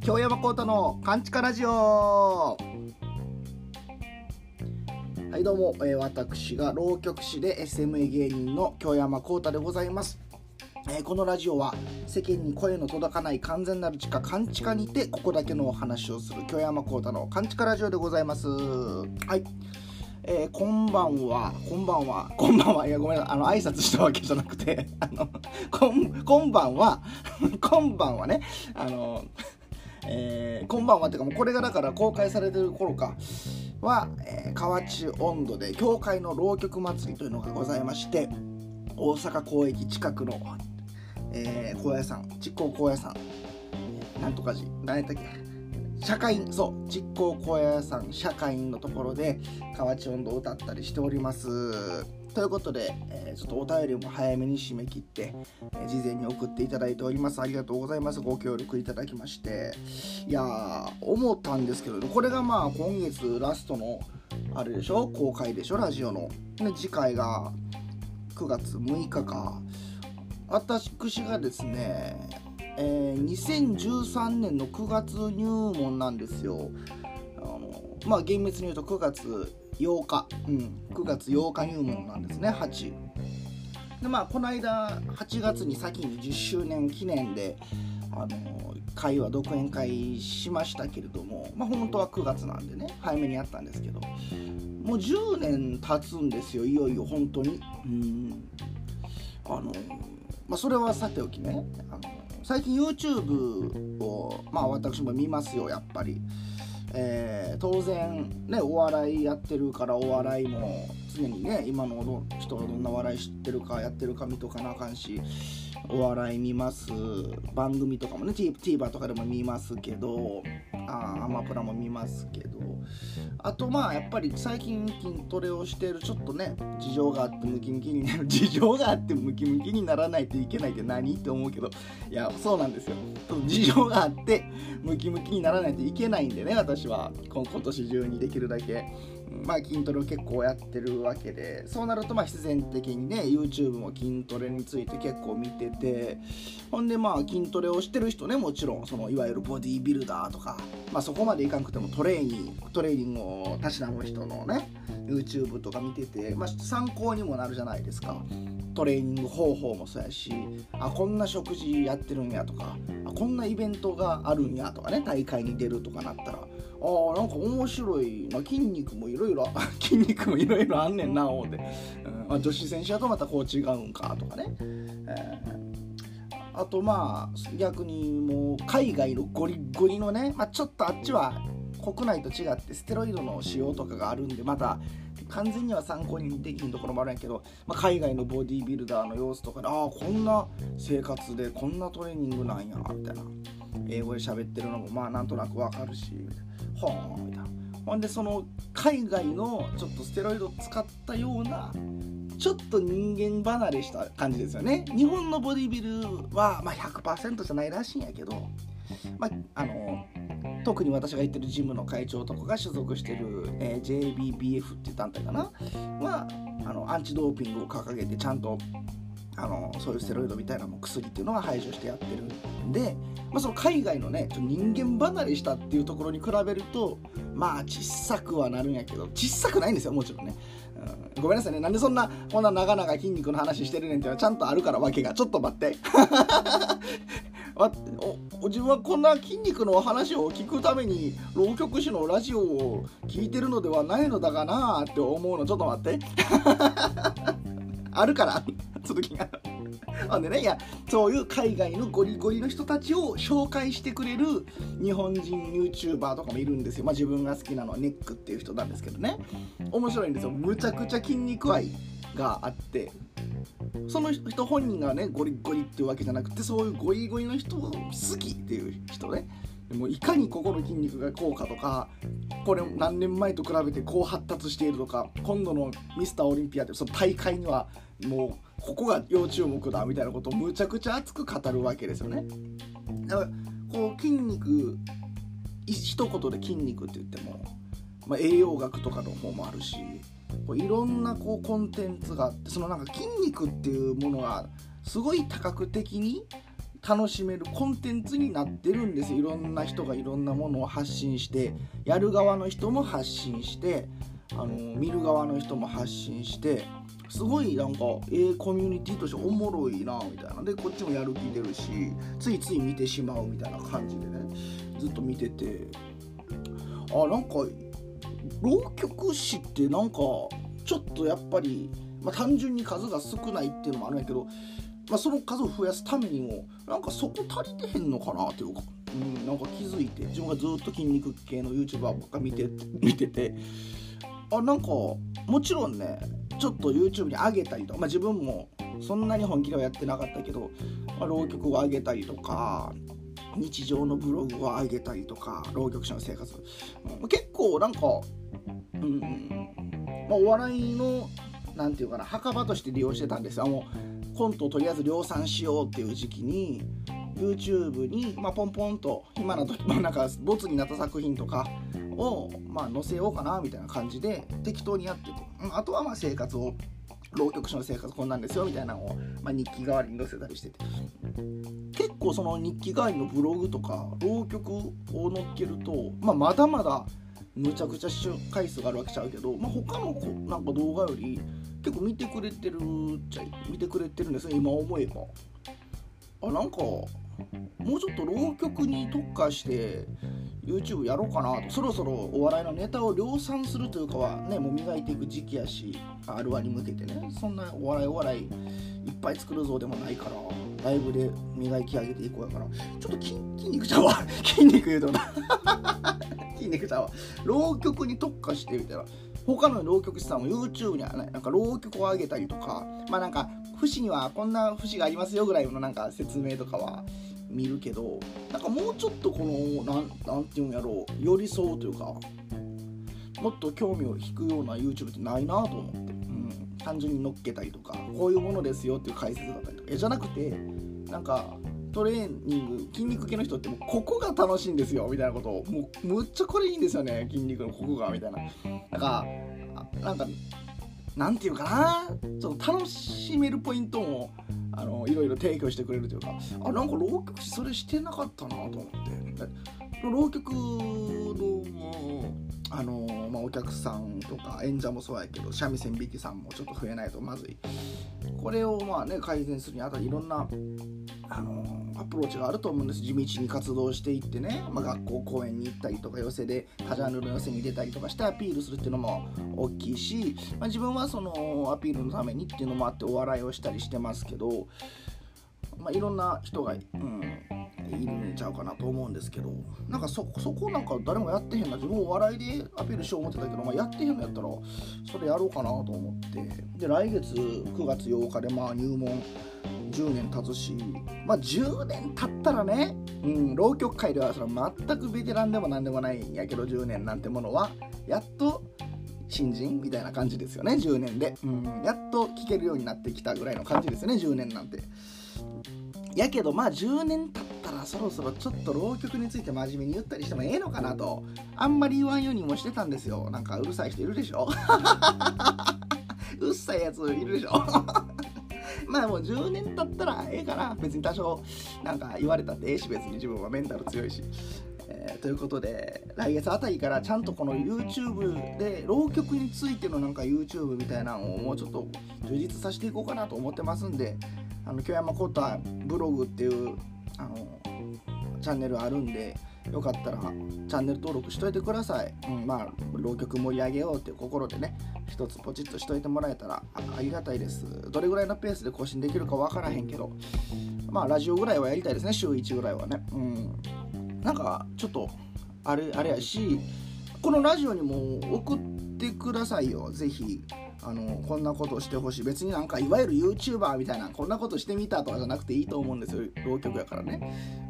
京山幸太の勘違ラジオ。はいどうも、えー、私が浪曲師で SMA 芸人の京山幸太でございます。えー、このラジオは世間に声の届かない完全なる地下勘地下にてここだけのお話をする京山幸太の勘地下ラジオでございます。はい。えー、こんばんは、こんばんは、こんばんは、いや、ごめんなさい、あの、挨拶したわけじゃなくて、あの、こん、こんばんは、こんばんはね、あの、えー、こんばんはっていうかもうこれがだから公開されてる頃かは、えー、河内温度で教会の浪曲祭りというのがございまして大阪港駅近くの、えー、高野山実行高野山なんとか寺何やったっけ？社会そう実行高野山社会のところで河内温度を歌ったりしておりますということで、えー、ちょっとお便りも早めに締め切って、えー、事前に送っていただいております。ありがとうございます。ご協力いただきまして。いやー、思ったんですけど、これがまあ今月ラストの、あれでしょ？公開でしょ？ラジオの。で、次回が9月6日か。私がですね、えー、2013年の9月入門なんですよ。あのまあ厳密に言うと9月8日、うん、9月8日入門なんですね。8でまあこの間8月に先に10周年記念であの会は独演会しましたけれどもまあ本当は9月なんでね早めにやったんですけどもう10年経つんですよいよいよ本当に。うん。あのまあそれはさておきねあの最近 YouTube をまあ私も見ますよやっぱり。えー、当然ねお笑いやってるからお笑いも常にね今の人がどんな笑い知ってるかやってるか見とかなあかんしお笑い見ます。番組とかもね TVer とかでも見ますけどあアマプラも見ますけど。あとまあやっぱり最近筋トレをしてるちょっとね事情があってムキムキになる。事情があってムキムキにならないといけないって何って思うけど。いやそうなんですよ。事情があってムキムキにならないといけないんでね私は。今年中にできるだけ。まあ、筋トレを結構やってるわけでそうなるとまあ必然的にね YouTube も筋トレについて結構見ててほんでまあ筋トレをしてる人ねもちろんそのいわゆるボディービルダーとか、まあ、そこまでいかなくてもトレーニングトレーニングをたしなむ人のね YouTube とか見てて、まあ、参考にもなるじゃないですか。トレーニング方法もそうやしあこんな食事やってるんやとかあこんなイベントがあるんやとかね大会に出るとかなったらあなんか面白いな。筋肉もいろいろ筋肉もいろいろあんねんな思うて、うん。まあ、女子選手だとまたこう違うんかとかね、えー、あとまあ逆にもう海外のゴリゴリのね、まあ、ちょっとあっちは国内と違ってステロイドの使用とかがあるんでまた完全には参考にできひんところもあるんやけど、まあ、海外のボディービルダーの様子とかでああこんな生活でこんなトレーニングなんやみたいな英語で喋ってるのもまあなんとなくわかるしはあみたいな。ほんでその海外のちょっとステロイドを使ったようなちょっと人間離れした感じですよね。日本のボディビルは、まあ、100%じゃないらしいんやけど、まあ、あの特に私が行ってるジムの会長とかが所属してる、えー、JBBF っていう団体かな。はあのアンチドーピングを掲げてちゃんとあのそういうステロイドみたいなも薬っていうのは排除してやってるんで、まあ、その海外のね人間離れしたっていうところに比べるとまあ小さくはなるんやけど小さくないんですよもちろんね、うん、ごめんなさいね。なんでそんなこんな長々筋肉の話してるねんっていうのはちゃんとあるからわけが。ちょっと待って。お自分はこんな筋肉の話を聞くために浪曲師のラジオを聞いてるのではないのだがなって思うの。ちょっと待って。あるから 続きが。ほんでねいやそういう海外のゴリゴリの人たちを紹介してくれる日本人 YouTuber とかもいるんですよ。まあ自分が好きなのはネックっていう人なんですけどね。面白いんですよ。むちゃくちゃ筋肉愛があって。その人本人がねゴリゴリっていうわけじゃなくてそういうゴリゴリの人を好きっていう人ね。もういかにここの筋肉がこうかとかこれ何年前と比べてこう発達しているとか今度のミスターオリンピアってその大会にはもうここが要注目だみたいなことをむちゃくちゃ熱く語るわけですよね。だからこう筋肉一言で筋肉って言っても、まあ、栄養学とかの方もあるしこういろんなこうコンテンツがあってそのなんか筋肉っていうものがすごい多角的に楽しめるコンテンツになってるんです。いろんな人がいろんなものを発信してやる側の人も発信してあの見る側の人も発信してすごいなんかええコミュニティとしておもろいなみたいな。でこっちもやる気出るしついつい見てしまうみたいな感じでねずっと見てて。あなんか浪曲師ってなんかちょっとやっぱり、まあ、単純に数が少ないっていうのもあるんやけど、まあ、その数を増やすためにもなんかそこ足りてへんのかなっていうか、うん、なんか気づいて自分がずっと筋肉系の YouTuber ばっか見て見ててあなんかもちろんねちょっと YouTube に上げたりとか、まあ、自分もそんなに本気ではやってなかったけど、まあ、浪曲を上げたりとか日常のブログを上げたりとか浪曲者の生活、うん、結構なんか、うんまあ、お笑いの何て言うかな墓場として利用してたんですよ。もうコントをとりあえず量産しようっていう時期に YouTube に、まあ、ポンポンと今の時、まあ、なんかボツになった作品とかを、まあ、載せようかなみたいな感じで適当にやっててあとはまあ生活を浪曲師の生活こんなんですよみたいなのを、まあ、日記代わりに載せたりしてて。結構その日記代わりのブログとか浪曲を載っけると、まあ、まだまだむちゃくちゃ回数があるわけちゃうけど、まあ、他のなんか動画より結構見てくれてるっちゃ見てくれてるんですよ今思えば。あなんかもうちょっと浪曲に特化して YouTube やろうかなと。そろそろお笑いのネタを量産するというかはねもう磨いていく時期やし R1 に向けてね。そんなお笑いお笑いいっぱい作るぞでもないからライブで磨き上げていこうやから。ちょっと筋肉ちゃうわ。筋肉言うとな。筋肉ちゃうわ。浪曲に特化してみたいな。他の浪曲師さんも YouTube にはなんか浪曲を上げたりとかまあなんか節にはこんな節がありますよぐらいのなんか説明とかは見るけどなんかもうちょっとこのなんなんていうんやろう寄り添うというかもっと興味を引くような YouTube ってないなと思って、うん、単純に乗っけたりとかこういうものですよっていう解説だったりとか。えじゃなくてなんかトレーニング筋肉系の人ってもうここが楽しいんですよみたいなことを。もうむっちゃこれいいんですよね筋肉のここがみたいな。なんかなんかなんていうかなちょっと楽しめるポイントもあのいろいろ提供してくれるというか。あなんか浪曲師それしてなかったなと思って。浪曲のあの、まあ、お客さんとか演者もそうやけど三味線引きさんもちょっと増えないとまずい。これをまあね改善するにあたりいろんなあのアプローチがあると思うんです。地道に活動していってね、まあ、学校公演に行ったりとか寄席で多ジャンルの寄席に出たりとかしてアピールするっていうのも大きいし、まあ、自分はそのアピールのためにっていうのもあってお笑いをしたりしてますけど、まあ、いろんな人が、うん、いるんちゃうかなと思うんですけどなんかそそこなんか誰もやってへんな自分お笑いでアピールしよう思ってたけど、まあ、やってへんのやったらそれやろうかなと思って。で来月9月8日でまあ入門10年経つしまあ10年経ったらね、うん、浪曲界ではその全くベテランでも何でもないんやけど10年なんてものはやっと新人みたいな感じですよね10年で、うん、やっと聞けるようになってきたぐらいの感じですよね10年なんて。やけどまあ10年経ったらそろそろちょっと浪曲について真面目に言ったりしてもええのかなとあんまり言わんようにもしてたんですよ。なんかうるさい人いるでしょ。うっさいやついるでしょ。まあもう10年経ったらええかな別に多少なんか言われたってええし別に自分はメンタル強いし、えー、ということで来月あたりからちゃんとこの YouTube で浪曲についてのなんか YouTube みたいなのをもうちょっと充実させていこうかなと思ってますんであの京山コータブログっていうあのチャンネルあるんでよかったらチャンネル登録しといてください、うん、まあ浪曲盛り上げようっていう心でね一つポチッとしといてもらえたらありがたいです。どれぐらいのペースで更新できるか分からへんけどまあラジオぐらいはやりたいですね。週1ぐらいはね。うん。なんかちょっとあれあれやしこのラジオにも送ってくださいよ。ぜひあのこんなことしてほしい。別になんかいわゆる YouTuber みたいなこんなことしてみたとかじゃなくていいと思うんですよ。浪曲やからね、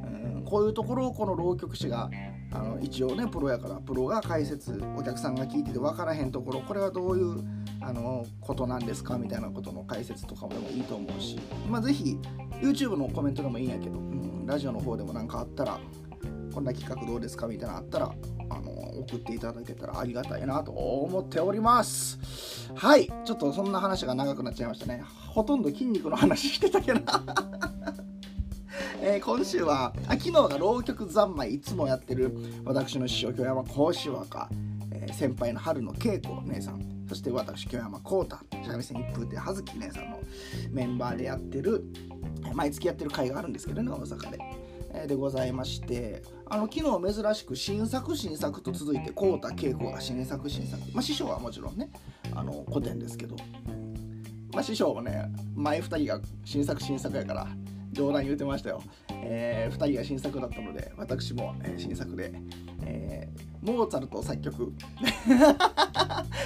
こういうところをこの浪曲師があの一応ねプロやからプロが解説お客さんが聞いてて分からへんところこれはどういうあのことなんですかみたいなことの解説とかもでもいいと思うしまあ是非 YouTube のコメントでもいいんやけど、うん、ラジオの方でも何かあったらこんな企画どうですかみたいなのあったらあの送っていただけたらありがたいなと思っております。はいちょっとそんな話が長くなっちゃいましたね。ほとんど筋肉の話してたけど。えー、今週はあ昨日が浪曲三昧いつもやってる私の師匠京山講師和歌、えー、先輩の春の恵子姉さん。そして私京山幸太三味線一風亭葉月姉さんのメンバーでやってる毎月やってる会があるんですけどね大阪で。でございましてあの昨日珍しく新作新作と続いて幸太恵子が新作新作。まあ師匠はもちろんねあの古典ですけど。まあ師匠もね前2人が新作新作やから冗談言うてましたよ、えー、2人が新作だったので私も、えー、新作で、えー、モーツァルト作曲。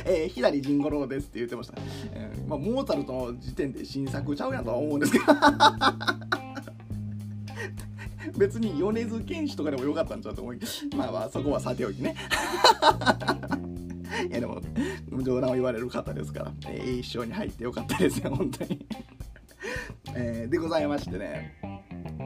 えー、左陣五郎ですって言ってました、えーまあ、モーツァルトの時点で新作ちゃうやんとは思うんですけど。別に米津玄師とかでもよかったんちゃうと思うまあまあそこはさておきね。いやでも冗談を言われる方ですから、えー、一生に入ってよかったですよ本当に。えー、でございましてね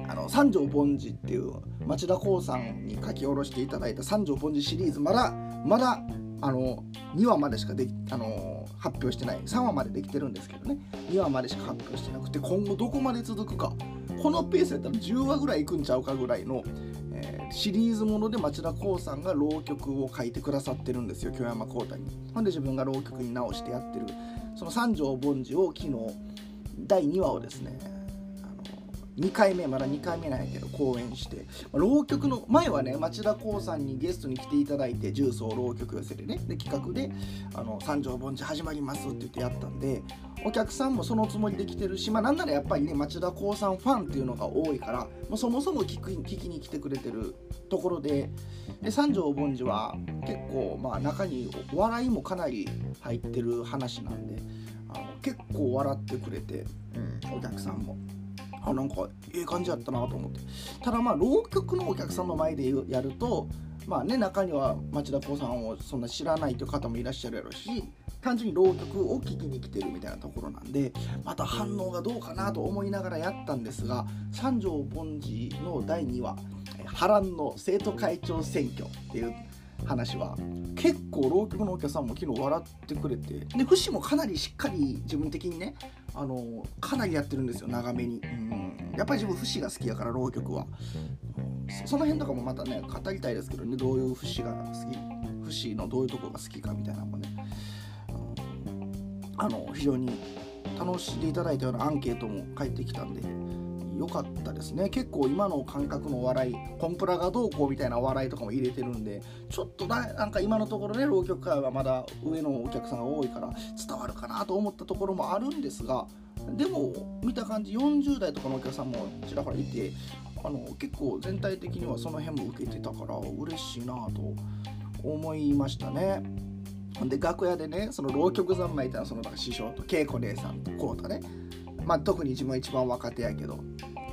あの三条凡司っていう町田光さんに書き下ろしていただいた三条凡司シリーズまだまだあの2話までしかであの発表してない3話までできてるんですけどね2話までしか発表してなくて今後どこまで続くかこのペースやったら10話ぐらいいくんちゃうかぐらいの、えー、シリーズもので町田光さんが浪曲を書いてくださってるんですよ京山幸太に。ほんで自分が浪曲に直してやってるその三条凡司を昨日第2話をですね2回目まだ2回目なんやけど公演して。浪曲の前はね町田光さんにゲストに来ていただいて重曹浪曲寄せでねで企画で「あの三条盆地始まります」って言ってやったんでお客さんもそのつもりで来てるしまあなんならやっぱりね町田光さんファンっていうのが多いからもうそもそも聞く聞きに来てくれてるところでで三条盆地は結構まあ中にお笑いもかなり入ってる話なんで結構笑ってくれて、うん、お客さんも。あなんかええ感じやったなと思ってただまあ浪曲のお客さんの前でやるとまあね中には町田光さんをそんな知らないという方もいらっしゃるやろうし単純に浪曲を聴きに来てるみたいなところなんでまた反応がどうかなと思いながらやったんですが三条凡司の第2話波乱の生徒会長選挙っていう話は。結構浪曲のお客さんも昨日笑ってくれて。で節もかなりしっかり自分的にねあのかなりやってるんですよ長めに、うん、やっぱり自分節が好きやから浪曲は。その辺とかもまたね語りたいですけどねどういう節が好き節のどういうとこが好きかみたいなのもね。あの非常に楽しんでいただいたようなアンケートも返ってきたんで。良かったですね。結構今の感覚のお笑いコンプラがどうこうみたいなお笑いとかも入れてるんでちょっとななんか今のところね浪曲界はまだ上のお客さんが多いから伝わるかなと思ったところもあるんですがでも見た感じ40代とかのお客さんもちらほらいてあの結構全体的にはその辺も受けてたから嬉しいなと思いましたね。で楽屋でねその浪曲三昧ってのはそのなんか師匠と恵子姉さんと浩太ね。まあ、特に自分は一番若手やけど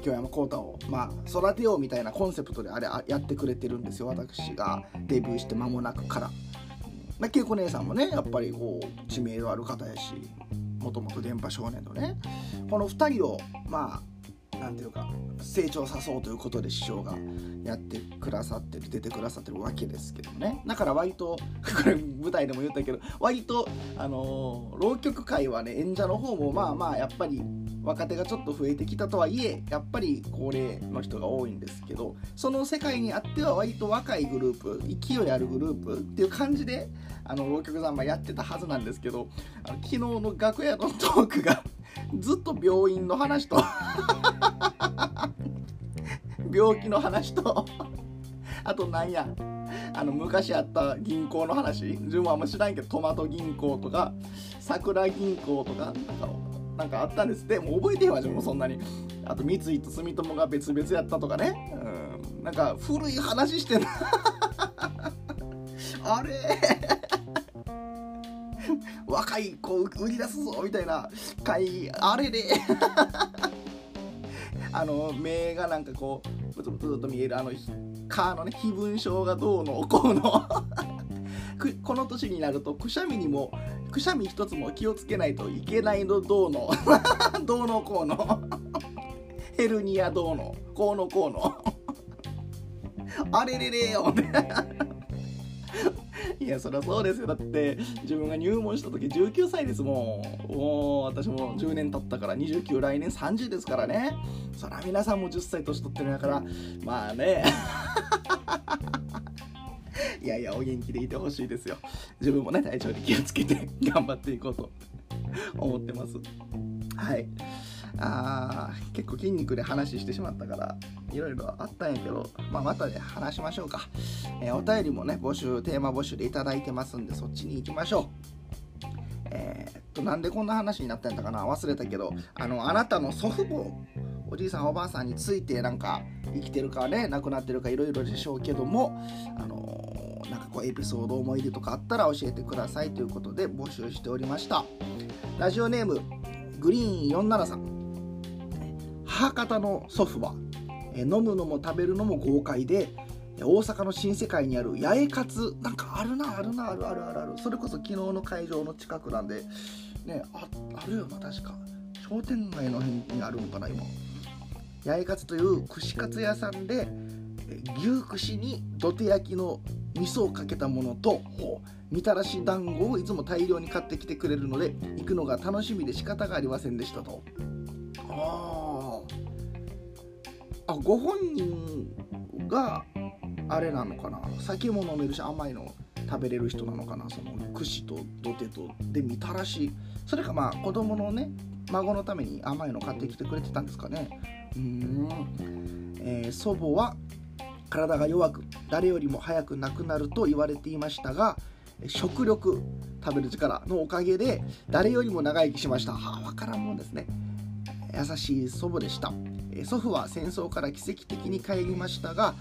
京山幸太を、まあ、育てようみたいなコンセプトであれやってくれてるんですよ私が。デビューして間もなくから。まあ、恵子姉さんもねやっぱりこう知名度ある方やしもともと電波少年のね。この2人をまあ何ていうか成長さそうということで師匠がやってくださってる出てくださってるわけですけどね。だから割と これ舞台でも言ったけど割とあの、浪曲界はね演者の方もまあまあやっぱり若手がちょっと増えてきたとはいえやっぱり高齢の人が多いんですけどその世界にあっては割と若いグループ勢いあるグループっていう感じであの浪曲三昧やってたはずなんですけどあの昨日の楽屋のトークがずっと病院の話と病気の話とあとなんやあの昔あった銀行の話自分はあんま知らんけどトマト銀行とか桜銀行とかなんかなんかあったんです。ってもう覚えてへんわ自分もそんなに。あと三井と住友が別々やったとかね。うん。なんか古い話してんな。あれ。若い子売り出すぞみたいな。回あれで。あの目がなんかこうブツブツと見えるあのカのね非分症がどうのこうの。この年になるとくしゃみにもくしゃみ一つも気をつけないといけないのどうの？どうのこうの？ヘルニアどうの？こうのこうの？あれれれよ。いやそりゃそうですよ。だって自分が入門した時19歳ですもん。もう私も10年経ったから29来年30ですからね。そりゃ皆さんも10歳年取ってるんやから。まあね。いやいやお元気でいてほしいですよ。自分もね体調に気をつけて頑張っていこうと思ってます。はい。あー結構筋肉で話してしまったからいろいろあったんやけど、まあ、またで、話しましょうか、えー、お便りもね募集テーマ募集でいただいてますんでそっちに行きましょう。えー、っとなんでこんな話になったんだかな？忘れたけどあのあなたの祖父母おじいさんおばあさんについてなんか生きてるかね亡くなってるかいろいろでしょうけどもあのなんかこうエピソード思い出とかあったら教えてくださいということで募集しておりました。ラジオネームグリーン47さん母方の祖父は飲むのも食べるのも豪快で大阪の新世界にある八重勝。なんかあるなあるなあるあるあるある。それこそ昨日の会場の近くなんでねああるよな確か。商店街の辺にあるのかな今。八重勝という串カツ屋さんで牛串に土手焼きの味噌をかけたものとみたらし団子をいつも大量に買ってきてくれるので行くのが楽しみで仕方がありませんでしたと。ああご本人があれなのかな。酒も飲めるし甘いの食べれる人なのかな。その串と土手とでみたらし。それかまあ子供のね孫のために甘いの買ってきてくれてたんですかね。うん、えー、祖母は体が弱く誰よりも早く亡くなると言われていましたが食欲食べる力のおかげで誰よりも長生きしました。はあ分からんもんですね。優しい祖母でした。祖父は戦争から奇跡的に帰りましたが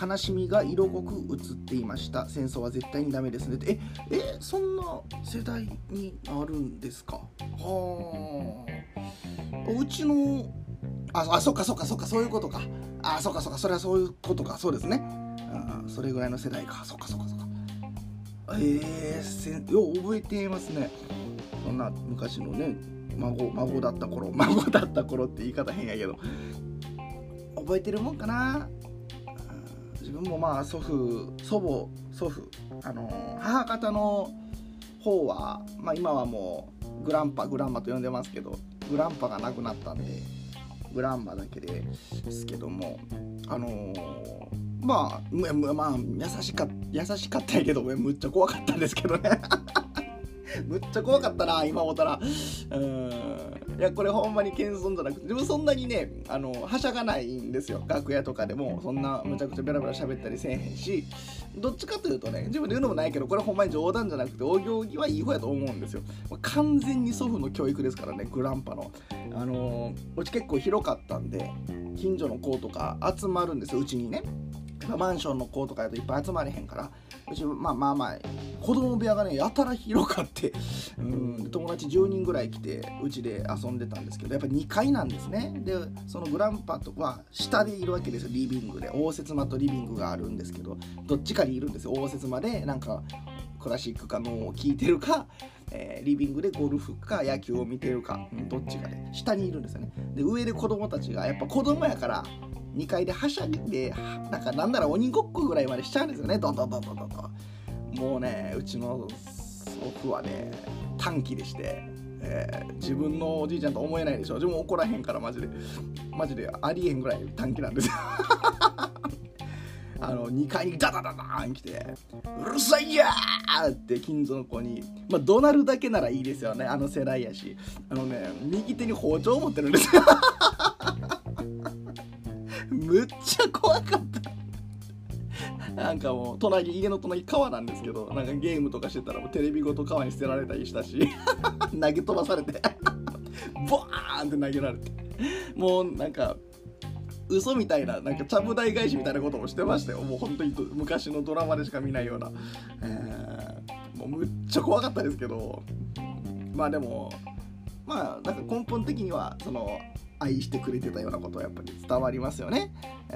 悲しみが色濃く映っていました。戦争は絶対にダメですね。ええそんな世代になるんですか？はあうちのああそっかそっかそっかそういうことか。あそっかそっかそれはそういうことか。そうですね。あそれぐらいの世代か。そっかそっかそっか。ええー、せよう覚えていますね。そんな昔のね孫孫だった頃 孫だった頃って言い方変やけど。覚えてるもんかな。自分もまあ祖父祖母祖父あの母方の方は、まあ、今はもうグランパグランマと呼んでますけどグランパが亡くなったんでグランマだけですけどもあのー、まあまあ優しか優しかったけどむっちゃ怖かったんですけどね。むっちゃ怖かったな今思ったら。うん。いやこれほんまに謙遜じゃなくて自分そんなにねあのはしゃがないんですよ。楽屋とかでも。そんなむちゃくちゃベラベラ喋ったりせえへんし。どっちかというとね自分で言うのもないけどこれほんまに冗談じゃなくてお行儀はいい方やと思うんですよ。完全に祖父の教育ですからねグランパの。あのうち結構広かったんで近所の子とか集まるんですようちにね。マンションの子とかやといっぱい集まれへんからうちまあまあまあ子供部屋がねやたら広かってうん。友達10人ぐらい来てうちで遊んでたんですけどやっぱ2階なんですね。でそのグランパとは下でいるわけですよ。リビングで。応接間とリビングがあるんですけどどっちかにいるんですよ。応接間でなんかクラシックかのを聴いてるかえー、リビングでゴルフか野球を見てるか、うん、どっちかで。下にいるんですよね。で上で子供たちがやっぱ子供やから2階ではしゃぎでなんかなんなら鬼ごっこぐらいまでしちゃうんですよね。どんどんどんどんどんもうねうちの祖父はね短気でして、えー、自分のおじいちゃんと思えないでしょ自分怒らへんからマジで。マジでありえんぐらい短気なんですよ。あの2階にダダダダーン来て「うるさいやー!」って近所の子にまあ怒鳴るだけならいいですよね。あの世代やし。あのね右手に包丁を持ってるんですよ。むっちゃ怖かった。なんかもう隣家の隣川なんですけどなんかゲームとかしてたらもうテレビごと川に捨てられたりしたし 投げ飛ばされてボーンって投げられてもうなんか嘘みたいななんかちゃぶ台返しみたいなこともしてましたよ。もう本当に昔のドラマでしか見ないような、えー、もうむっちゃ怖かったですけど。まあでもまあなんか根本的にはその愛してくれてたようなことはやっぱり伝わりますよね。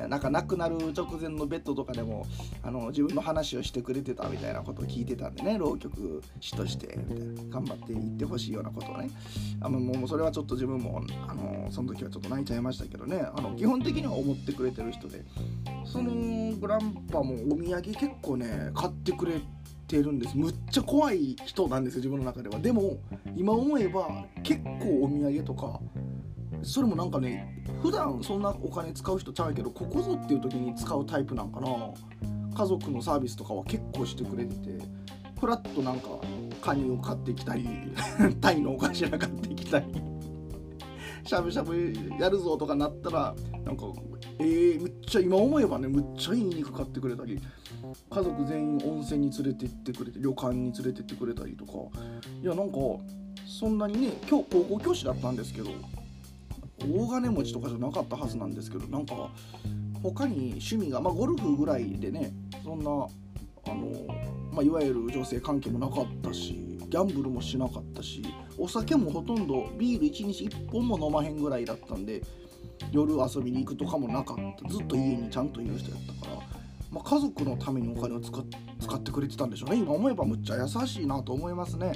なんか亡くなる直前のベッドとかでもあの自分の話をしてくれてたみたいなことを聞いてたんでね浪曲師としてみたいな頑張っていってほしいようなことをね。あのもうそれはちょっと自分もあのその時はちょっと泣いちゃいましたけどね。あの基本的には思ってくれてる人でそのグランパもお土産結構ね買ってくれてるんです。むっちゃ怖い人なんですよ自分の中では。でも今思えば結構お土産とかそれもなんかね普段そんなお金使う人ちゃうけどここぞっていう時に使うタイプなんかな。家族のサービスとかは結構してくれててフラッとなんかカニを買ってきたり タイのお頭買ってきたりしゃぶしゃぶやるぞとかなったらなんかえー、むっちゃ今思えばねむっちゃいい肉買ってくれたり家族全員温泉に連れて行ってくれて旅館に連れて行ってくれたりとか。いやなんかそんなにね今日高校教師だったんですけど大金持ちとかじゃなかったはずなんですけどなんか他に趣味がまあゴルフぐらいでねそんなあの、まあ、いわゆる女性関係もなかったしギャンブルもしなかったしお酒もほとんどビール1日1本も飲まへんぐらいだったんで夜遊びに行くとかもなかった。ずっと家にちゃんといる人やったから、まあ、家族のためにお金を使使ってくれてたんでしょうね。今思えばむっちゃ優しいなと思いますね。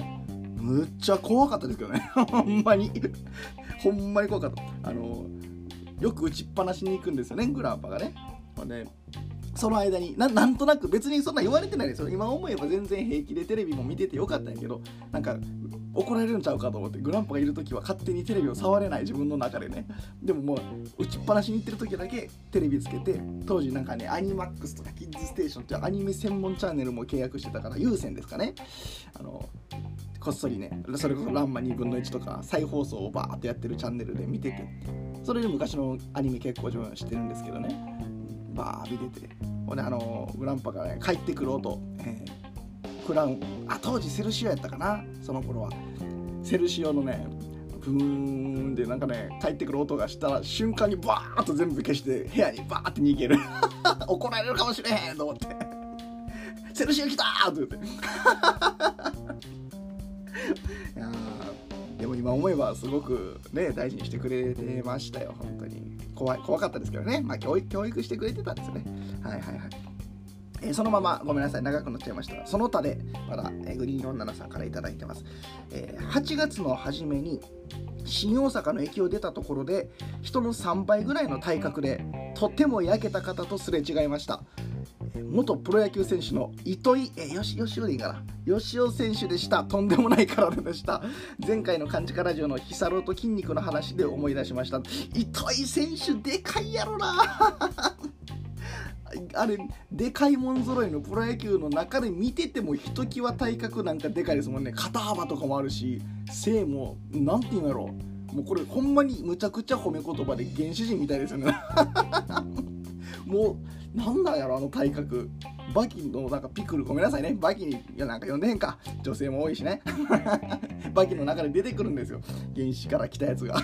むっちゃ怖かったですけどね。ほんまに。ほんまに怖かった。あのよく打ちっぱなしに行くんですよね。グランパがね。ほんでその間にななんとなく別にそんな言われてないですよ。今思えば全然平気でテレビも見ててよかったんやけどなんか怒られるんちゃうかと思ってグランパがいる時は勝手にテレビを触れない自分の中でね。でももう打ちっぱなしに行ってる時だけテレビつけて当時なんかねアニマックスとかキッズステーションっていうアニメ専門チャンネルも契約してたから有線ですかね。あのこっそりねそれこそ「ランマ2分の1」とか再放送をバーってやってるチャンネルで見ててそれで昔のアニメ結構自分は知ってるんですけどね。バー見てて。ほんであのグランパがね帰ってくる音、えー、クラウンあ当時セルシオやったかなその頃は。セルシオのねブーンでなんかね帰ってくる音がしたら瞬間にバーッと全部消して部屋にバーって逃げる。怒られるかもしれへんと思って「セルシオ来た!」って言っていやでも今思えばすごくね大事にしてくれてましたよ本当に。怖い怖かったですけどね。まあ教育教育してくれてたんですよね。はいはいはい。え、そのままごめんなさい長くなっちゃいましたその他でまだ、え、グリーン47さんから頂いてます、えー、8月の初めに新大阪の駅を出たところで人の3倍ぐらいの体格でとても焼けた方とすれ違いました。元プロ野球選手の糸井、えよし、よしおでいいかな。吉尾選手でした。とんでもない体でした。前回の漢字かラジオのヒサロと筋肉の話で思い出しました。糸井選手でかいやろな あれでかいもん揃いのプロ野球の中で見ててもひときわ体格なんかでかいですもんね肩幅とかもあるし背も何て言うんやろもうこれほんまにむちゃくちゃ褒め言葉で原始人みたいですよねもうなんだやろあの体格。バキのなんかピクルごめんなさいね。バキにいやなんか呼んでへんか。女性も多いしね。バキの中で出てくるんですよ。原始から来たやつが。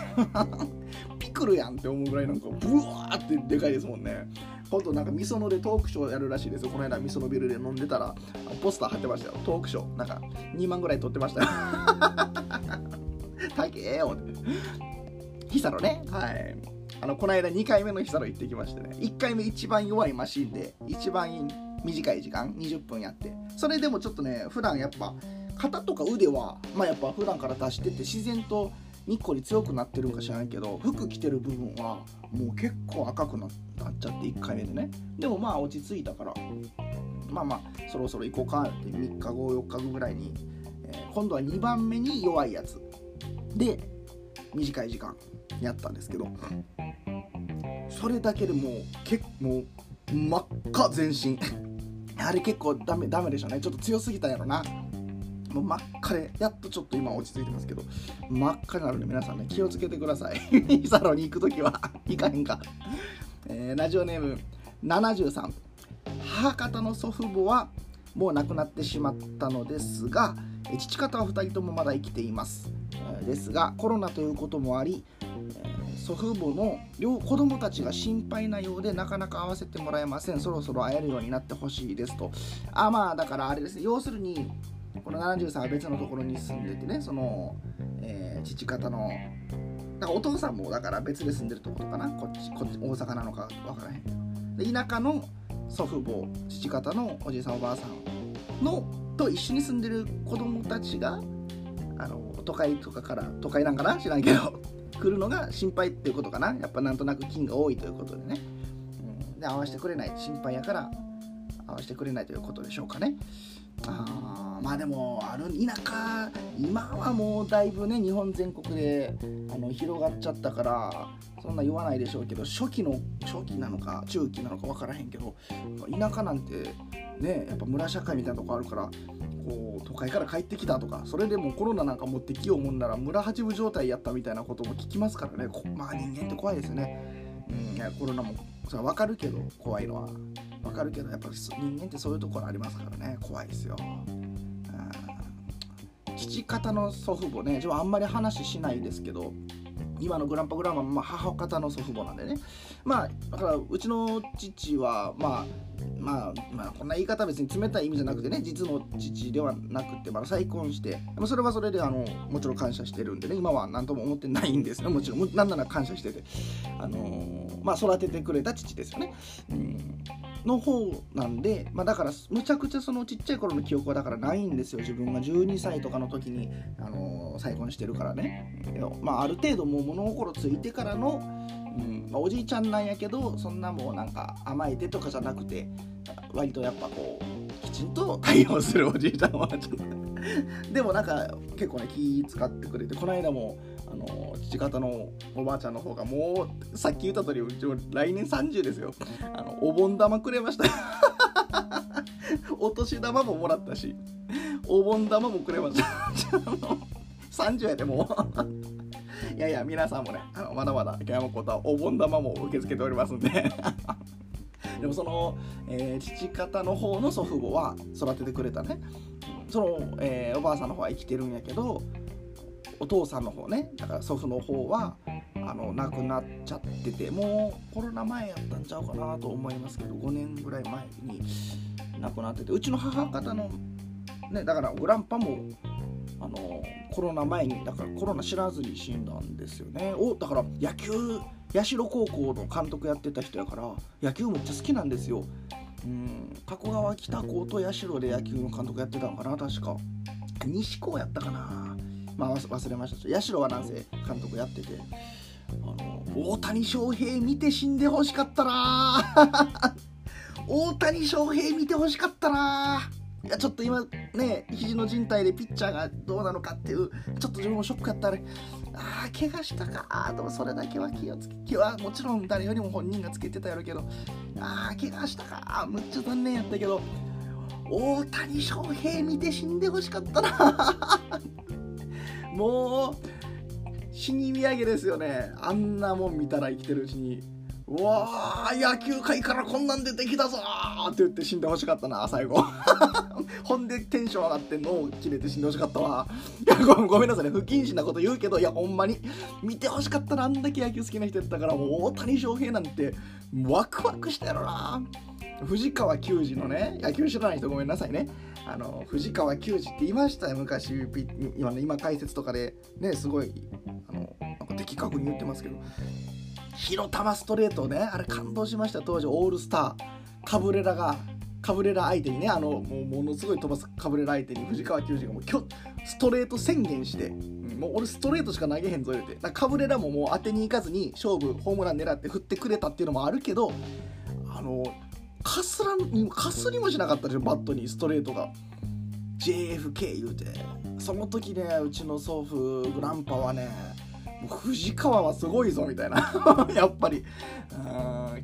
ピクルやんって思うぐらいなんかブワーってでかいですもんね。ほんとなんかみそのでトークショーやるらしいですよ。この間みそのビルで飲んでたらポスター貼ってましたよ。トークショー。なんか2万ぐらい撮ってましたよ。高えよ。ヒサロね。はい。あのこの間2回目の日サロ行ってきましてね1回目一番弱いマシンで一番短い時間20分やってそれでもちょっとね普段やっぱ肩とか腕はまあやっぱ普段から出してて自然と日光に強くなってるんか知らんけど服着てる部分はもう結構赤くなっちゃって1回目でね。でもまあ落ち着いたからまあまあそろそろ行こうかって3日後4日後ぐらいに、えー、今度は2番目に弱いやつ。で短い時間。やったんですけどそれだけでもう結構真っ赤全身。あれ結構ダメダメでしょうね。ちょっと強すぎたんやろな。もう真っ赤でやっとちょっと今落ち着いてますけど真っ赤になるんで皆さんね気をつけてください。サロンに行く時は。行かへんか、えー、ラジオネーム73母方の祖父母はもう亡くなってしまったのですが父方は2人ともまだ生きています。ですがコロナということもあり祖父母の両子供たちが心配なようでなかなか会わせてもらえません。そろそろ会えるようになってほしいですと。あまあだからあれです。ね要するにこの73は別のところに住んでてね。その、えー、父方のだからお父さんもだから別で住んでるとことかな。こっちこっち大阪なのか分からへんけど。田舎の祖父母父方のおじいさんおばあさんのと一緒に住んでる子供たちがあの都会とかから都会なんかな？知らんけど。来るのが心配っていうことかな。やっぱなんとなく菌が多いということでね、うん、で合わせてくれない。心配やから合わせてくれないということでしょうかね。あまあでもある田舎今はもうだいぶね日本全国であの広がっちゃったからそんな言わないでしょうけど初期の初期なのか中期なのか分からへんけど田舎なんてねやっぱ村社会みたいなとこあるからこう都会から帰ってきたとかそれでもコロナなんか持ってきようもんなら村八分状態やったみたいなことも聞きますからね。まあ人間って怖いですね、うん、いやコロナもそれ分かるけど怖いのは。分かるけどやっぱ人間ってそういうところありますからね。怖いですよ。父方の祖父母ね自分あんまり話しないですけど今のグランパグランマまあ、母方の祖父母なんでね。まあだからうちの父はまあまあ、まあ、こんな言い方は別に冷たい意味じゃなくてね実の父ではなくて、まだ再婚してそれはそれであのもちろん感謝してるんでね今は何とも思ってないんですねもちろんなんなら感謝しててあのー、まあ育ててくれた父ですよね、うん、の方なんで、まあ、だからむちゃくちゃそのちっちゃい頃の記憶はだからないんですよ。自分が12歳とかの時に、あのー、再婚してるからね、まあ、ある程度もう物心ついてからの、うんまあ、おじいちゃんなんやけどそんなもうなんか甘えてとかじゃなくて割とやっぱこうきちんと対応するおじいちゃんはちょっとでもなんか結構ね気使ってくれてこの間もあの父方のおばあちゃんの方がもうさっき言った通りうちも来年30ですよ。あのお盆玉くれました。お年玉ももらったしお盆玉もくれました。30やでもう。いやいや皆さんもねあのまだまだ山本はお盆玉も受け付けておりますんで。でもその、えー、父方の方の祖父母は育ててくれたねその、えー、おばあさんの方は生きてるんやけどお父さんの方ねだから祖父の方はあの亡くなっちゃっててもうコロナ前やったんちゃうかなと思いますけど5年ぐらい前に亡くなっててうちの母方のねだからグランパもあのコロナ前にだからコロナ知らずに死んだんですよね。おだから野球社高校の監督やってた人やから野球めっちゃ好きなんですよ。うん加古川北高と社で野球の監督やってたのかな確か。西高やったかな。まあ忘れました。社はなんせ監督やってて。あの大谷翔平見て死んでほしかったな。大谷翔平見てほしかったな。いやちょっと今ね肘の靭帯でピッチャーがどうなのかっていうちょっと自分もショックやったあれああ怪我したか。あでもそれだけは気をつけ気はもちろん誰よりも本人がつけてたやろうけど。ああ怪我したか。むっちゃ残念やったけど。大谷翔平見て死んでほしかったな。もう死に見上げですよね。あんなもん見たら生きてるうちに。うわー野球界からこんなん出てきたぞって言って死んでほしかったな最後。ほんでテンション上がって脳を切れて死んでほしかったわ。いやごめんなさいね。不謹慎なこと言うけどいやほんまに見てほしかったなあんだけ野球好きな人やったからもう大谷翔平なんてワクワクしたやろな。藤川球児のね野球知らない人ごめんなさいね。あの藤川球児って言いましたよ昔今ね今解説とかでねすごいあのなんか的確に言ってますけど。火の玉ストレートね。あれ感動しました当時。オールスター。カブレラがカブレラ相手にねあのもうものすごい飛ばすカブレラ相手に藤川球児がもうストレート宣言して、もう俺ストレートしか投げへんぞ言うて。カブレラももう当てに行かずに勝負ホームラン狙って振ってくれたっていうのもあるけどあのかすらんかすりもしなかったでしょバットにストレートが。JFK 言うて。その時ねうちの祖父グランパはね藤川はすごいぞみたいな。やっぱり。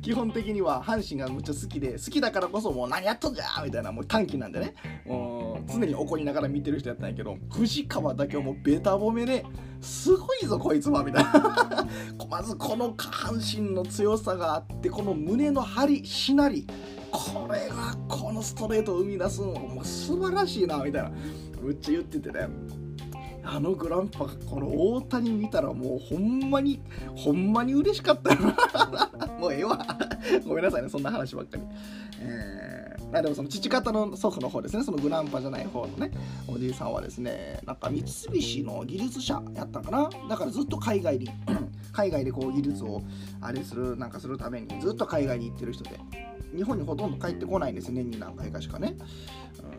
基本的には阪神がむっちゃ好きで好きだからこそもう何やっとんじゃみたいなもう短期なんでね。もう常に怒りながら見てる人やったんやけど藤川だけはもうベタ褒めですごいぞこいつはみたいな。まずこの下半身の強さがあってこの胸の張りしなり。これがこのストレートを生み出すのもう素晴らしいなみたいな。むっちゃ言っててね。あのグランパこの大谷見たらもうほんまにほんまに嬉しかったよ もうええわ。ごめんなさいねそんな話ばっかり。えー、あでもその父方の祖父の方ですね。そのグランパじゃない方のねおじいさんはですねなんか三菱の技術者やったんかな。だからずっと海外に 海外でこう技術をあれするなんかするためにずっと海外に行ってる人で日本にほとんど帰ってこないんです年に何回かしかね、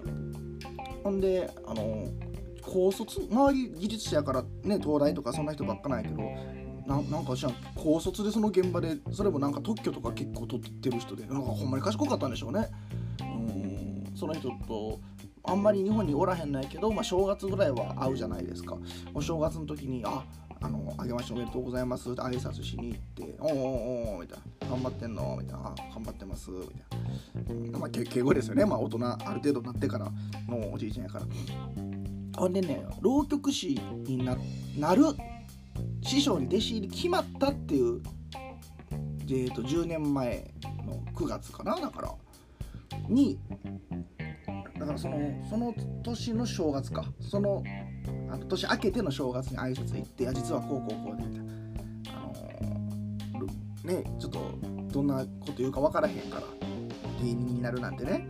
うん、ほんであの高卒周り技術者やからね東大とかそんな人ばっかないけどななんか知ら高卒でその現場でそれもなんか特許とか結構取ってる人でなんかほんまに賢かったんでしょうね。うんその人とあんまり日本におらへんのやけど、まあ、正月ぐらいは会うじゃないですか。お正月の時に「ああのあげましておめでとうございます」って挨拶しに行って「おおおおみたいな「頑張ってんの?」みたいな「あ頑張ってます」みたいな、まあ、敬語ですよね。まあ大人ある程度なってからのおじいちゃんやから。ほんでね浪曲師にななる師匠に弟子入り決まったっていう、えー、と10年前の9月かなだから。にだからそのその年の正月か。そのあの年明けての正月に挨拶行って「いや実はこうこうこうで」みたいな。あのー、ねちょっとどんなこと言うか分からへんから芸人になるなんてね、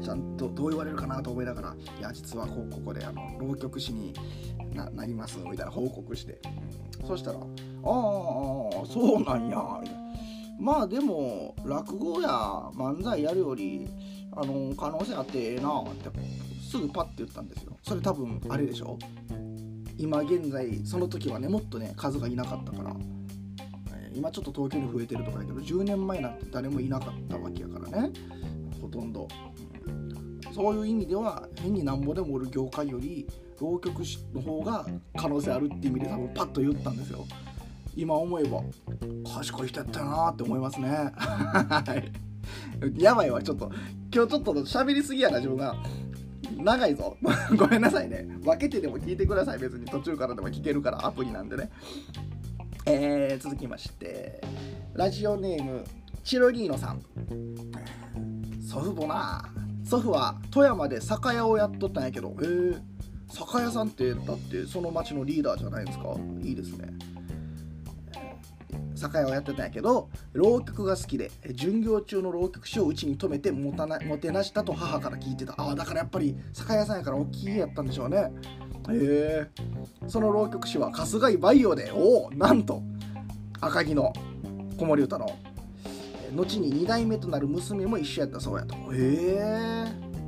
ちゃんとどう言われるかなと思いながら「いや実はここであの浪曲師にななります」みたいな報告して、うん、そしたら「ああそうなんや」みたいな。まあでも落語や漫才やるよりあの可能性あってええなってすぐパッて言ったんですよ。それ多分あれでしょ？今現在その時はねもっとね数がいなかったから。今ちょっと東京に増えてるとかやけど10年前なんて誰もいなかったわけやからね。ほとんど、そういう意味では変になんぼでもおる業界より浪曲の方が可能性あるって意味で多分パッと言ったんですよ。今思えば賢い人やったなって思いますね。やばいわちょっと。今日ちょっと喋りすぎやな自分が。長いぞ。ごめんなさいね。分けてでも聞いてください。別に。途中からでも聞けるからアプリなんでね。えー、続きまして。ラジオネームチロリーノさん。祖父母な祖父は富山で酒屋をやっとったんやけどえ。ー、酒屋さんってだってその町のリーダーじゃないですか？いいですね。酒屋をやってたんやけど浪曲が好きで巡業中の浪曲師をうちに泊めてもたなもてなしたと母から聞いてた。ああだからやっぱり酒屋さんやから大きいやったんでしょうね。へえ。その浪曲師は春日井培養でおおなんと赤城の子守歌の後に2代目となる娘も一緒やったそうやと。へえ。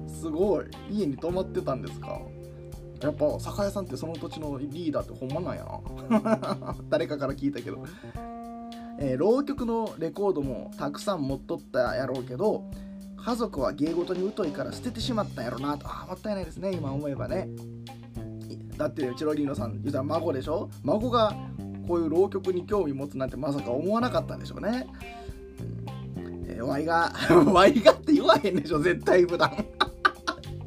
すごい。家に泊まってたんですか？やっぱ酒屋さんってその土地のリーダーってほんまなんやな。誰かから聞いたけど。えー、浪曲のレコードもたくさん持っとったやろうけど家族は芸事に疎いから捨ててしまったんやろなと。あもったいないですね今思えばね。だってチロリーノさん言うたら孫でしょ？孫がこういう浪曲に興味持つなんてまさか思わなかったんでしょうね、ー、ワイが ワイがって言わへんでしょ絶対普段。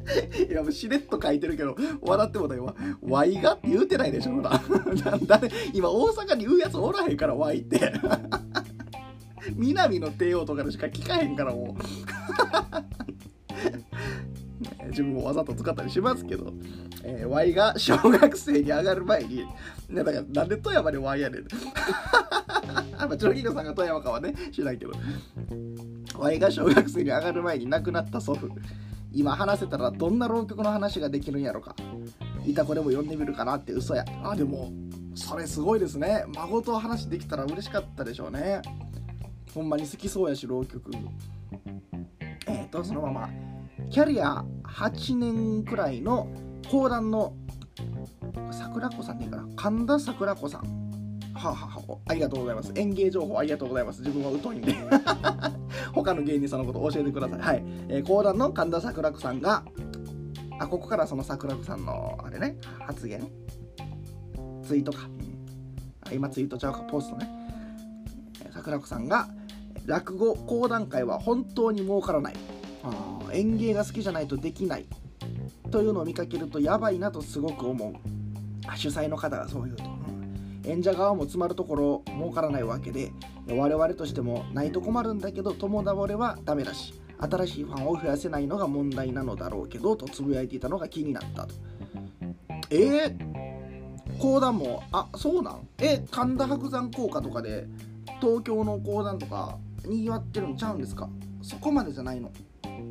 いやもうしれっと書いてるけど笑ってもだよワイがって言うてないでしょほら 誰今大阪に言うやつおらへんからワイって。南の帝王とかでしか聞かへんからもう。自分もわざと使ったりしますけど、えー、Y が小学生に上がる前に、ね、だからなんで富山で Y やねん。まあ、チョロギーノさんが富山かはね、知らんけど。Y が小学生に上がる前に亡くなった祖父。今話せたらどんな浪曲の話ができるんやろか。いた子でも呼んでみるかなって嘘や。あ、でも、それすごいですね。孫と話できたら嬉しかったでしょうね。ほんまに好きそうやし、浪曲。えっ、ー、と、そのまま、キャリア8年くらいの講談の桜子さんでいいかな神田桜子さん。はははありがとうございます。演芸情報ありがとうございます。自分は疎いんで 他の芸人さんのこと教えてください。はい、えー、講談の神田桜子さんがあここからその桜子さんのあれね。発言。ツイートか、うん、今ツイートちゃうか。ポストね。桜子さんが落語講談会は本当に儲からない。演芸が好きじゃないとできない。というのを見かけるとやばいなとすごく思う。主催の方がそう言うと、うん、演者側も詰まるところ儲からないわけで我々としてもないと困るんだけど友倒れはダメだし新しいファンを増やせないのが問題なのだろうけどとつぶやいていたのが気になったと。えー、講談も？あそうなん？え神田伯山効果とかで東京の講談とかにぎわってるんちゃうんですか？そこまでじゃないの。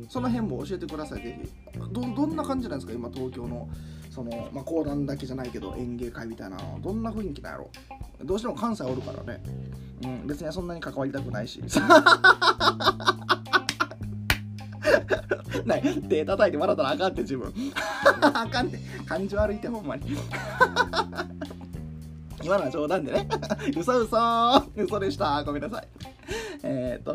その辺も教えてくださいぜひ。どどんな感じなんですか今東京のその、まあ、講談だけじゃないけど演芸会みたいなの。どんな雰囲気なんやろ。どうしても関西おるからね、うん、別にそんなに関わりたくないし。ない。手叩いて笑ったらあかんって自分。あかんって。感じ悪いってほんまに。今のは冗談でね。嘘嘘。嘘でした。ごめんなさい。えー、っと。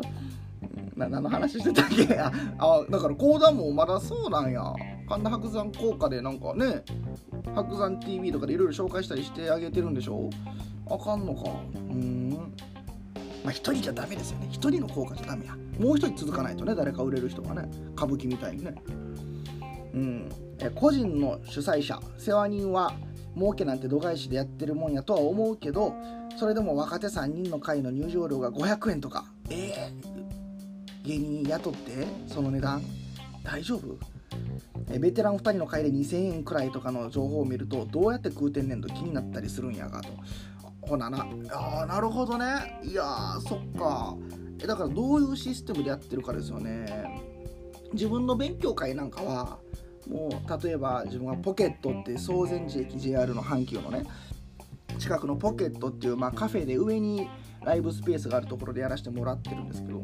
な何の話してたっけ？ああだから講談もまだそうなんや。神田伯山効果でなんかね白山 TV とかでいろいろ紹介したりしてあげてるんでしょ？あかんのか？うん。まあ一人じゃダメですよね。一人の効果じゃダメや。もう一人続かないとね誰か売れる人がね歌舞伎みたいにね。うん。え個人の主催者世話人は儲けなんて度外視でやってるもんやとは思うけどそれでも若手3人の会の入場料が500円とか。えー、芸人雇ってその値段？大丈夫？えベテラン2人の会で2000円くらいとかの情報を見るとどうやって食うてんねんと気になったりするんやがと。ほなな。あなるほどね。いやそっか。えだからどういうシステムでやってるかですよね。自分の勉強会なんかはもう例えば自分はポケットって総善寺駅 JR の阪急のね近くのポケットっていう、まあ、カフェで上にライブスペースがあるところでやらせてもらってるんですけど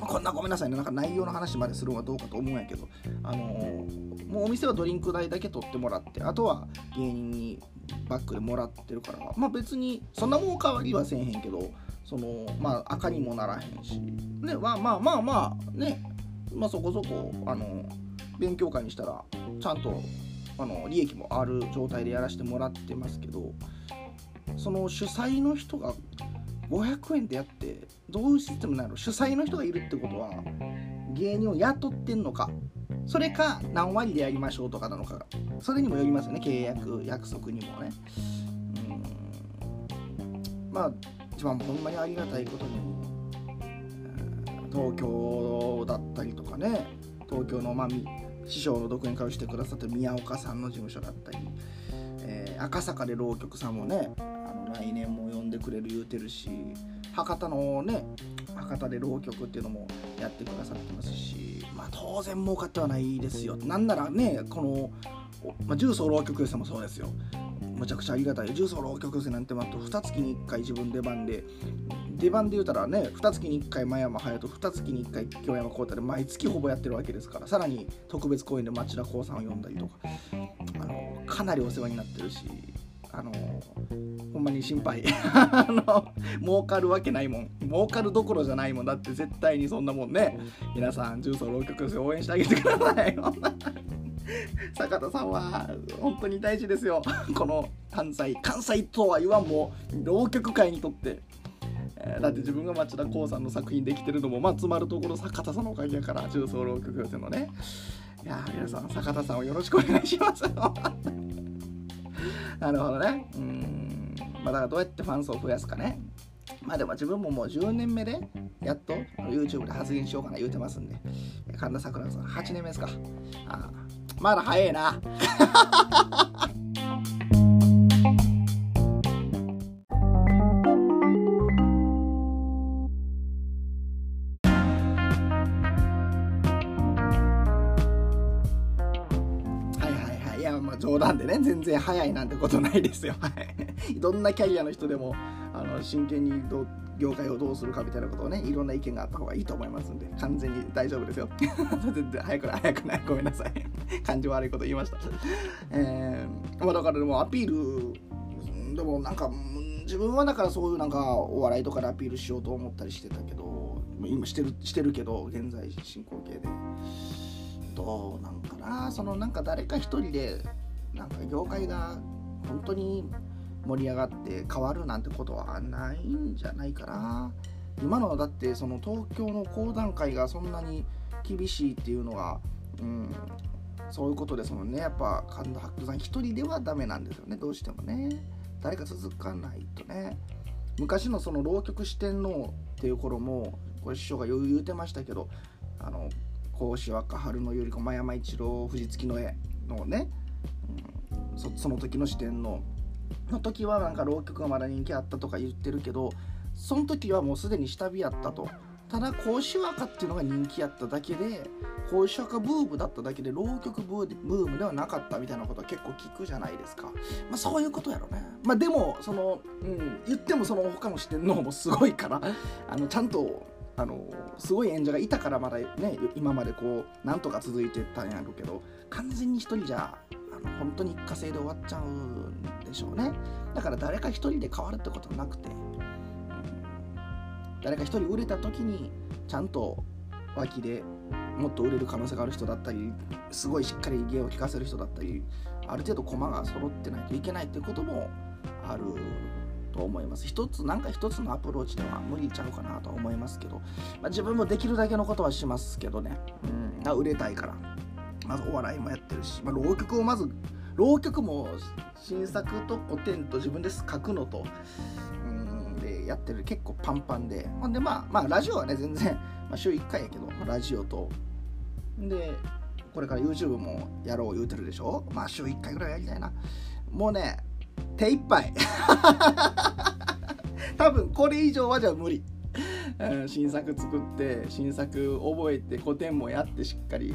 こんなごめんなさいね。なんか内容の話までするのはどうかと思うんやけど。あのー、もうお店はドリンク代だけ取ってもらってあとは芸人にバックでもらってるから。まあ別にそんなもん変わりはせえへんけどそのまあ赤にもならへんし。ねまあまあまあまあね。まあそこそこあの勉強会にしたらちゃんとあの利益もある状態でやらせてもらってますけどその主催の人が500円でやってどういうシステムなの。主催の人がいるってことは芸人を雇ってんのか。それか何割でやりましょうとかなのか。それにもよりますよね。契約約束にもね。うん。まあ一番ほんまにありがたいことに東京だったりとかね。東京のまみ師匠の独演会をしてくださって宮岡さんの事務所だったり、えー、赤坂で浪曲さんもね来年も呼んでくれる言うてるし博多のね博多で浪曲っていうのもやってくださってますしまあ当然儲かってはないですよ。なんならねこの、まあ、重曹浪曲寄せもそうですよ。むちゃくちゃありがたい重曹浪曲寄せなんてまあ2月に1回自分出番で出番で言うたらね2月に1回真山隼人2月に1回京山幸太で毎月ほぼやってるわけですからさらに特別公演で町田光さんを呼んだりとかあのかなりお世話になってるし。あのほんまに心配。あの儲かるわけないもん。儲かるどころじゃないもんだって絶対にそんなもんね。皆さん重曹浪曲寄せ応援してあげてください。坂田さんは本当に大事ですよ。この関西関西とは言わんもう浪曲界にとって。えー、だって自分が町田光さんの作品できてるのもまあ詰まるところ坂田さんのおかげやから重曹浪曲寄せのね。いや皆さん坂田さんをよろしくお願いします なるほどね。うん。まあだからどうやってファン層を増やすかね。まあでも自分ももう10年目でやっと YouTube で発言しようかな言うてますんで。神田桜さん8年目ですか。あ。まだ早いな。冗談でね全然早いなんてことないですよ。どんなキャリアの人でもあの真剣にど業界をどうするかみたいなことをねいろんな意見があった方がいいと思いますんで完全に大丈夫ですよ。全然早くない早くない。ごめんなさい。感じ悪いこと言いました。えー、まあだからでもアピールでもなんか自分はだからそういうなんかお笑いとかでアピールしようと思ったりしてたけど今してるしてるけど現在進行形で。どうなんかな。そのなんか誰か一人でなんか業界が本当に盛り上がって変わるなんてことはないんじゃないかな。今のはだってその東京の講談会がそんなに厳しいっていうのが、うん、そういうことですもんね。やっぱ神田伯山一人ではダメなんですよね。どうしてもね。誰か続かないとね。昔のその浪曲四天王っていう頃もこれ師匠が言うてましたけどあの甲子若春の頼子真山一郎藤月の絵のねその時の視点の。の時はなんか浪曲がまだ人気あったとか言ってるけどその時はもうすでに下火やったと。ただ甲子和歌っていうのが人気やっただけで甲子和歌ブームだっただけで浪曲ブームではなかったみたいなことは結構聞くじゃないですか、まあ、そういうことやろね。まあでもその、うん、言ってもその他の視点のもすごいからあのちゃんとあのすごい演者がいたからまだね今までこうなんとか続いてたんやろうけど完全に一人じゃ本当に一過性で終わっちゃうんでしょうね。だから誰か一人で変わるってことはなくて、誰か一人売れた時にちゃんと脇でもっと売れる可能性がある人だったりすごいしっかり芸を聴かせる人だったりある程度駒が揃ってないといけないっていうこともあると思います。一つなんか一つのアプローチでは無理ちゃうかなとは思いますけど、まあ、自分もできるだけのことはしますけどね、うん、売れたいから。まずお笑いもやってるし、まあ、浪曲をまず浪曲も新作と古典と自分で書くのとうんでやってる。結構パンパンで。ほんでまあまあラジオはね全然、まあ、週1回やけど、まあ、ラジオと。でこれから YouTube もやろう言うてるでしょ。まあ週1回ぐらいやりたいな。もうね手一杯。多分これ以上はじゃあ無理、新作作って新作覚えて古典もやってしっかり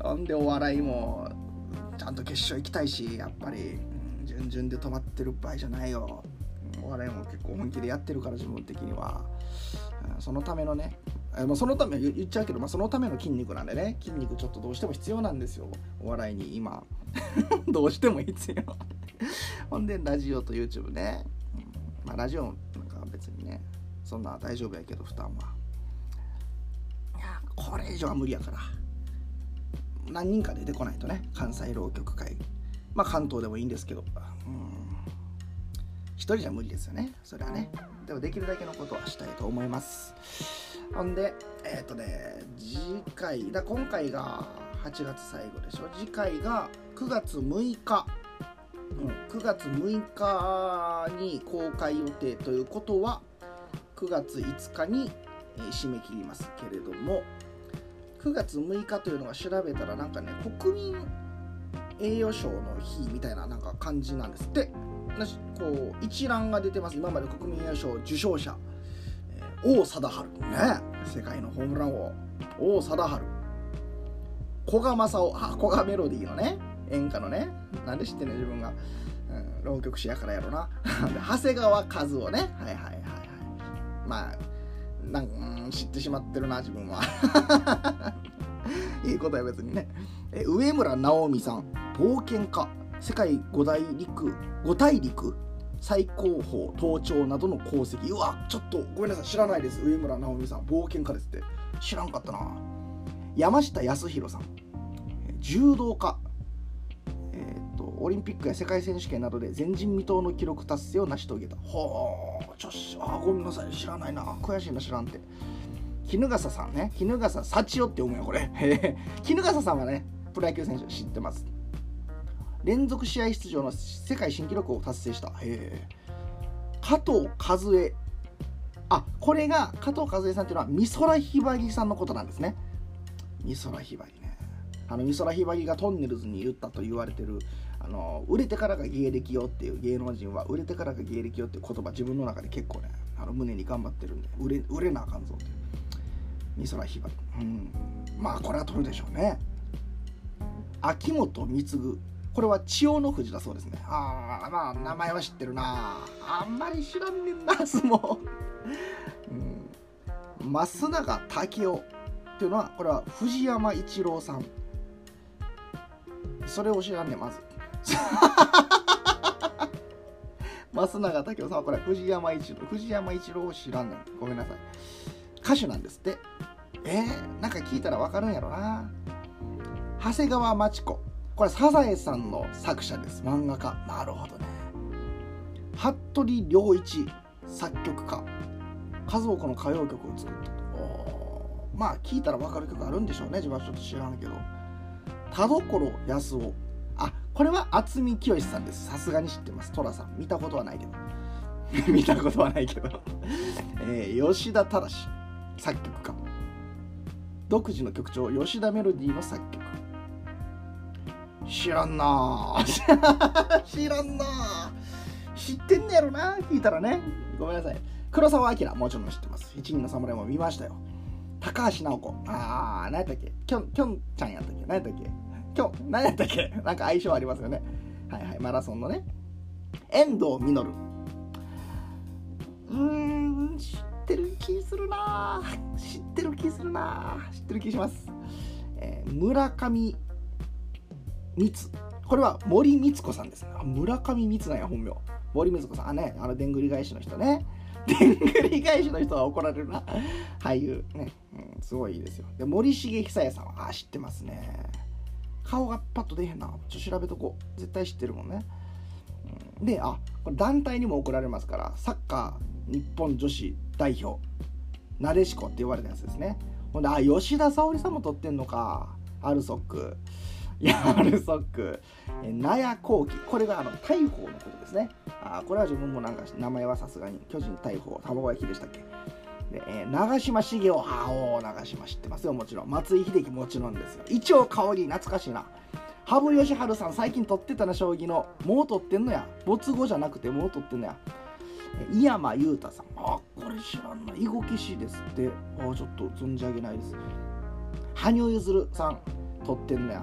ほんでお笑いもちゃんと決勝行きたいしやっぱり、うん、順々で止まってる場合じゃないよ。お笑いも結構本気でやってるから自分的には、そのためのねまあ、そのため言っちゃうけど、まあ、そのための筋肉なんでね。筋肉ちょっとどうしても必要なんですよ。お笑いに今。どうしても必要。ほんでラジオと YouTube ね、まあ、ラジオなんか別にねそんな大丈夫やけど負担は。いやこれ以上は無理やから。何人か出てこないとね関西浪曲会。まあ関東でもいいんですけど。うん。一人じゃ無理ですよね。それはね。でもできるだけのことはしたいと思います。ほんでえっ、ー、とね次回だ今回が8月最後でしょ。次回が9月6日。うん、9月6日に公開予定ということは9月5日に、えー、締め切りますけれども。9月6日というのは調べたらなんかね国民栄誉賞の日みたいななんか感じなんです。ってこう一覧が出てます。今まで国民栄誉賞受賞者、えー、王貞治。ね。世界のホームラン王王貞治。古賀正夫あ古賀メロディーのね演歌のね。なんで知ってんの？自分が、うん、浪曲師やからやろな。長谷川和夫ね。はいはいはいはい。まあなん。知ってしまってるな自分は。いいことや別にね。え上村直美さん冒険家。世界五大陸五大陸。最高峰登頂などの功績。うわちょっとごめんなさい。知らないです。上村直美さん冒険家ですって。知らんかったな。山下康弘さん。柔道家。オリンピックや世界選手権などで前人未到の記録達成を成し遂げた。ほうちょしあごめんなさい知らないな。悔しいな知らんって。衣笠さんね。衣笠幸代って読むよこれ。衣笠さんはねプロ野球選手知ってます。連続試合出場の世界新記録を達成した。へえ加藤和恵。あこれが加藤和恵さんっていうのは美空ひばりさんのことなんですね。美空ひばりね。あの美空ひばりがトンネルズに言ったと言われてるあの売れてからが芸歴よっていう芸能人は売れてからが芸歴よっていう言葉自分の中で結構ねあの胸に頑張ってるんで売れ売れなあかんぞって美空ひばり。うん。まあこれは取るでしょうね。秋元貢これは千代の富士だそうですね。ああまあ名前は知ってるな。あんまり知らんねんな相撲。うん。増永武雄っていうのはこれは藤山一郎さん。それを知らんねまず。増永武雄さんはこれ藤山一郎藤山一郎を知らんねんごめんなさい。歌手なんですって。えー、なんか聞いたら分かるんやろな。長谷川町子。これサザエさんの作者です。漫画家。なるほどね。服部良一作曲家。数多くの歌謡曲を作ったと。まあ聞いたら分かる曲あるんでしょうね。自分はちょっと知らんけど。田所康夫。これは渥美清さんです。さすがに知ってます。寅さん。見たことはないけど。見たことはないけど。えー、吉田忠作曲家。独自の曲調。吉田メロディーの作曲。知らんな 知らんな知ってんねやろな聞いたらね。ごめんなさい。黒澤明。もちろん知ってます。一人の侍も見ましたよ。高橋尚子。ああ何やったっけ？きょんきょんちゃんやったっけ？何やったっけ？今日何やったっけ？なんか相性ありますよね。はいはいマラソンのね。遠藤実。うーん知ってる気するな。知ってる気するな。知ってる気します、えー、村上光。これは森光子さんです村上光なんや本名。森光子さん。あねあのでんぐり返しの人ね。でんぐり返しの人は怒られるな。俳優。ね、うん、すごいですよ。で森重久彌さん。はあ知ってますね。顔がパッと出へんな。ちょっと調べとこう。絶対知ってるもんね、であこれ団体にも怒られますから。サッカー日本女子代表。なでしこって言われたやつですね。ほんであ吉田沙保里さんも撮ってんのか。アルソック。ヤルソック、え納屋後期、これがあの大砲のことですね。あこれは自分もなんか名前はさすがに巨人大砲、卵焼きでしたっけ？でえー、長嶋茂雄、あお長嶋知ってますよ、もちろん。松井秀喜もちろんですよ。一応香り、懐かしいな。羽生善治さん、最近撮ってたな、将棋の。もう撮ってんのや。没後じゃなくて、もう撮ってんのや。井山裕太さん。あ、これ知らんな。囲碁棋士ですって。あ、ちょっと存じ上げないです。羽生結弦さん、撮ってんのや。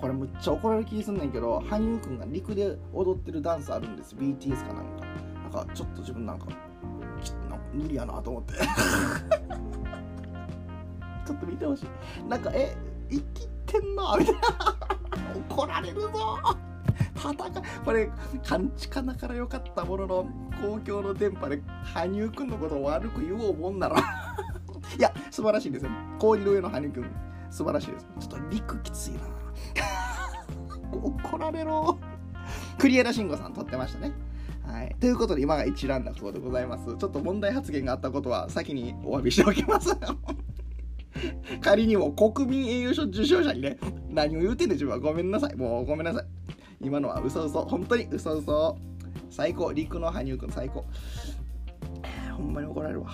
これむっちゃ怒られる気すんねんけど羽生くんが陸で踊ってるダンスあるんです BTS かなんかなんかちょっと自分なんか無理やなと思って。ちょっと見てほしい。なんかえ生きてんなみたいな。怒られるぞ。戦これ勘違なからよかったものの公共の電波で羽生くんのことを悪く言おうもんなら。いや素晴らしいですよ。氷の上の羽生くん。素晴らしいです。ちょっと陸きついな。怒られろ。クリエラ慎吾さん撮ってましたね。はい、ということで今が一覧だそうでございます。ちょっと問題発言があったことは先にお詫びしておきます。仮にも国民栄誉賞受賞者にね何を言うてんね自分は。ごめんなさい。もうごめんなさい。今のは嘘嘘。本当に嘘嘘。最高。陸の羽生くん最高。ほんまに怒られるわ。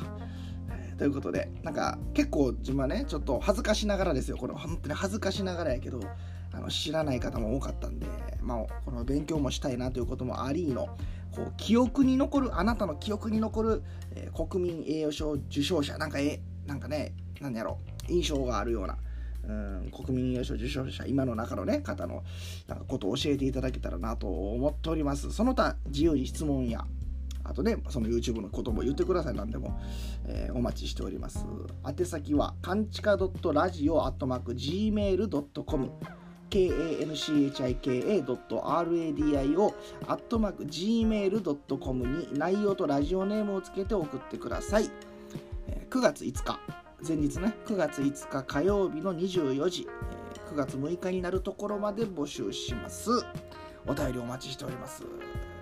ということでなんか結構自分はねちょっと恥ずかしながらですよ。これ本当に恥ずかしながらやけどあの知らない方も多かったんで、まあ、この勉強もしたいなということもありのこう記憶に残るあなたの記憶に残る、えー、国民栄誉賞受賞者なんかえなんかね何やろ印象があるようなうん国民栄誉賞受賞者今の中のね方のなんかことを教えていただけたらなと思っておりますその他自由に質問やあとね、その YouTube のことも言ってください、なんでも、えー、お待ちしております。宛先は、かんちか .radio.gmail.com kanchika.radio.gmail.com に内容とラジオネームをつけて送ってください。9月5日、前日ね、9月5日火曜日の24時、9月6日になるところまで募集します。お便りお待ちしております。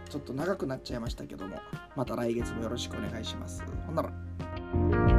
ちょっと長くなっちゃいましたけども、また来月もよろしくお願いします。ほんなら。